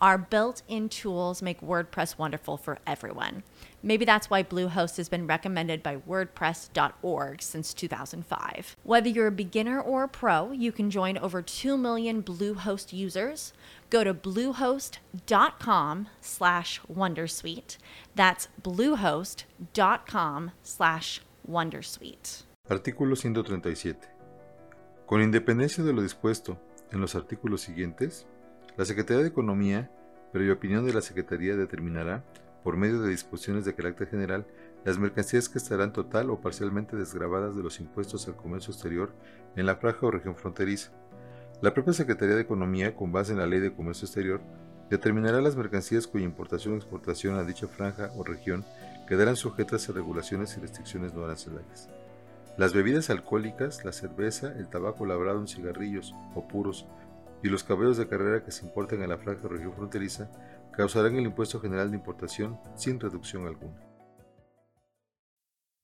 Our built in tools make WordPress wonderful for everyone. Maybe that's why Bluehost has been recommended by WordPress.org since 2005. Whether you're a beginner or a pro, you can join over 2 million Bluehost users. Go to bluehost.com slash Wondersuite. That's bluehost.com slash Wondersuite. Artículo 137. Con independencia de lo dispuesto en los artículos siguientes, La Secretaría de Economía, previa opinión de la Secretaría, determinará, por medio de disposiciones de carácter general, las mercancías que estarán total o parcialmente desgravadas de los impuestos al comercio exterior en la franja o región fronteriza. La propia Secretaría de Economía, con base en la Ley de Comercio Exterior, determinará las mercancías cuya importación o exportación a dicha franja o región quedarán sujetas a regulaciones y restricciones no arancelarias. Las bebidas alcohólicas, la cerveza, el tabaco labrado en cigarrillos o puros, y los caballos de carrera que se importan en la franja región fronteriza causarán el impuesto general de importación sin reducción alguna.